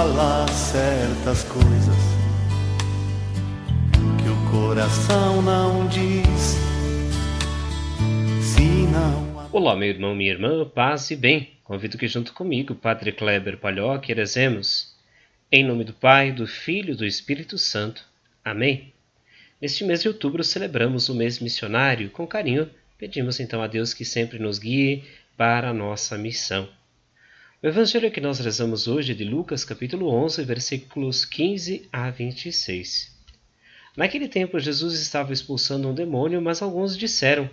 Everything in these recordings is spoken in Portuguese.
fala certas coisas que o coração não diz. Se não. Olá, meu irmão, minha irmã, paz e bem. Convido que junto comigo, Padre Kleber Palhoque, rezemos. Em nome do Pai, do Filho e do Espírito Santo. Amém. Neste mês de outubro celebramos o mês missionário. Com carinho, pedimos então a Deus que sempre nos guie para a nossa missão. O evangelho que nós rezamos hoje é de Lucas, capítulo 11, versículos 15 a 26. Naquele tempo, Jesus estava expulsando um demônio, mas alguns disseram: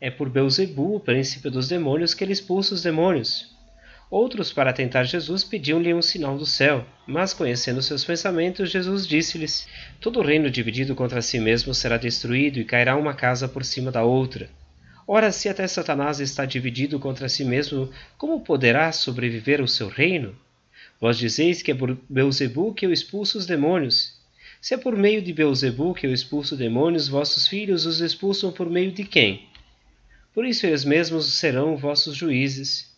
É por Beuzebu, o príncipe dos demônios, que ele expulsa os demônios. Outros, para tentar Jesus, pediam-lhe um sinal do céu, mas conhecendo seus pensamentos, Jesus disse-lhes: Todo reino dividido contra si mesmo será destruído e cairá uma casa por cima da outra. Ora, se até Satanás está dividido contra si mesmo, como poderá sobreviver o seu reino? Vós dizeis que é por Beuzebu que eu expulso os demônios. Se é por meio de Beuzebu que eu expulso demônios, vossos filhos os expulsam por meio de quem? Por isso eles mesmos serão vossos juízes.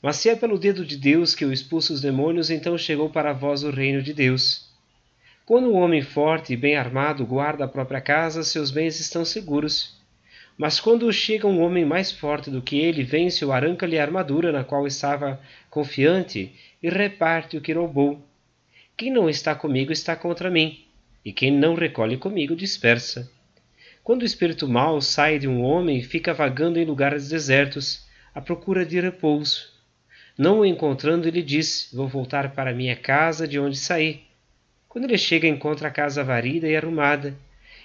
Mas se é pelo dedo de Deus que eu expulso os demônios, então chegou para vós o reino de Deus. Quando um homem forte e bem armado guarda a própria casa, seus bens estão seguros. Mas quando chega um homem mais forte do que ele, vence-o, arranca-lhe a armadura na qual estava confiante e reparte o que roubou. Quem não está comigo está contra mim, e quem não recolhe comigo dispersa. Quando o espírito mau sai de um homem, fica vagando em lugares desertos, à procura de repouso. Não o encontrando, ele diz: Vou voltar para minha casa de onde saí. Quando ele chega, encontra a casa varrida e arrumada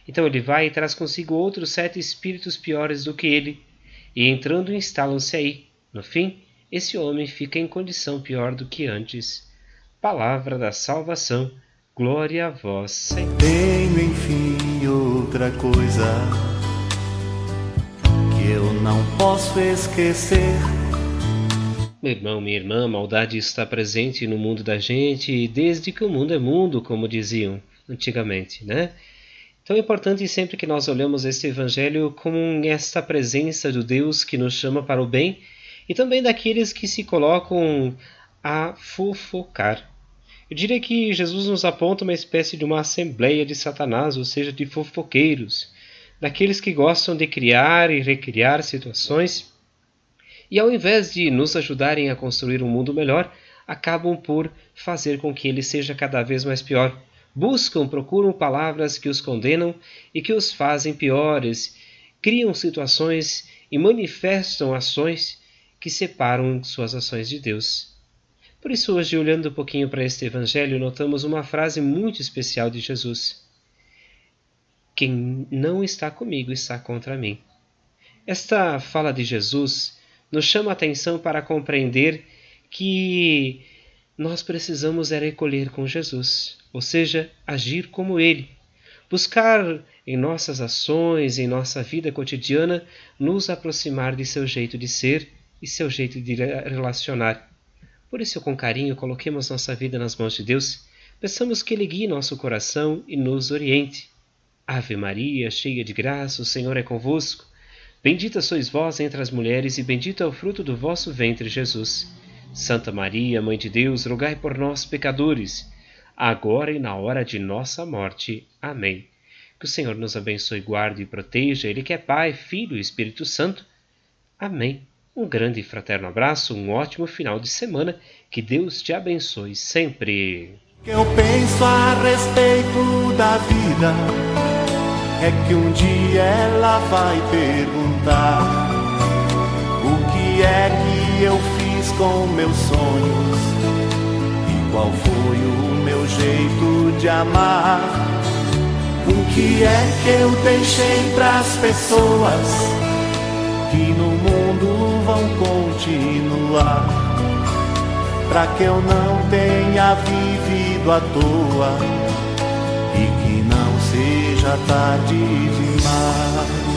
então ele vai e traz consigo outros sete espíritos piores do que ele, e entrando instalam-se aí. No fim, esse homem fica em condição pior do que antes. Palavra da salvação. Glória a vós, Senhor. Tenho enfim outra coisa que eu não posso esquecer. Meu irmão, minha irmã, a maldade está presente no mundo da gente desde que o mundo é mundo, como diziam antigamente, né? É importante sempre que nós olhamos este Evangelho como esta presença do Deus que nos chama para o bem e também daqueles que se colocam a fofocar. Eu diria que Jesus nos aponta uma espécie de uma assembleia de Satanás, ou seja, de fofoqueiros, daqueles que gostam de criar e recriar situações e, ao invés de nos ajudarem a construir um mundo melhor, acabam por fazer com que ele seja cada vez mais pior buscam, procuram palavras que os condenam e que os fazem piores, criam situações e manifestam ações que separam suas ações de Deus. Por isso, hoje, olhando um pouquinho para este Evangelho, notamos uma frase muito especial de Jesus: Quem não está comigo está contra mim. Esta fala de Jesus nos chama a atenção para compreender que nós precisamos é recolher com Jesus, ou seja, agir como Ele. Buscar em nossas ações, em nossa vida cotidiana, nos aproximar de seu jeito de ser e seu jeito de relacionar. Por isso, com carinho, coloquemos nossa vida nas mãos de Deus, peçamos que Ele guie nosso coração e nos oriente. Ave Maria, cheia de graça, o Senhor é convosco. Bendita sois vós entre as mulheres, e bendito é o fruto do vosso ventre, Jesus. Santa Maria, Mãe de Deus, rogai por nós, pecadores agora e na hora de nossa morte. Amém. Que o Senhor nos abençoe, guarde e proteja, Ele que é Pai, Filho e Espírito Santo. Amém. Um grande e fraterno abraço, um ótimo final de semana, que Deus te abençoe sempre. Que eu penso a respeito da vida é que um dia ela vai perguntar o que é que com meus sonhos e qual foi o meu jeito de amar. O que é que eu deixei pras pessoas que no mundo vão continuar? Pra que eu não tenha vivido à toa e que não seja tarde demais.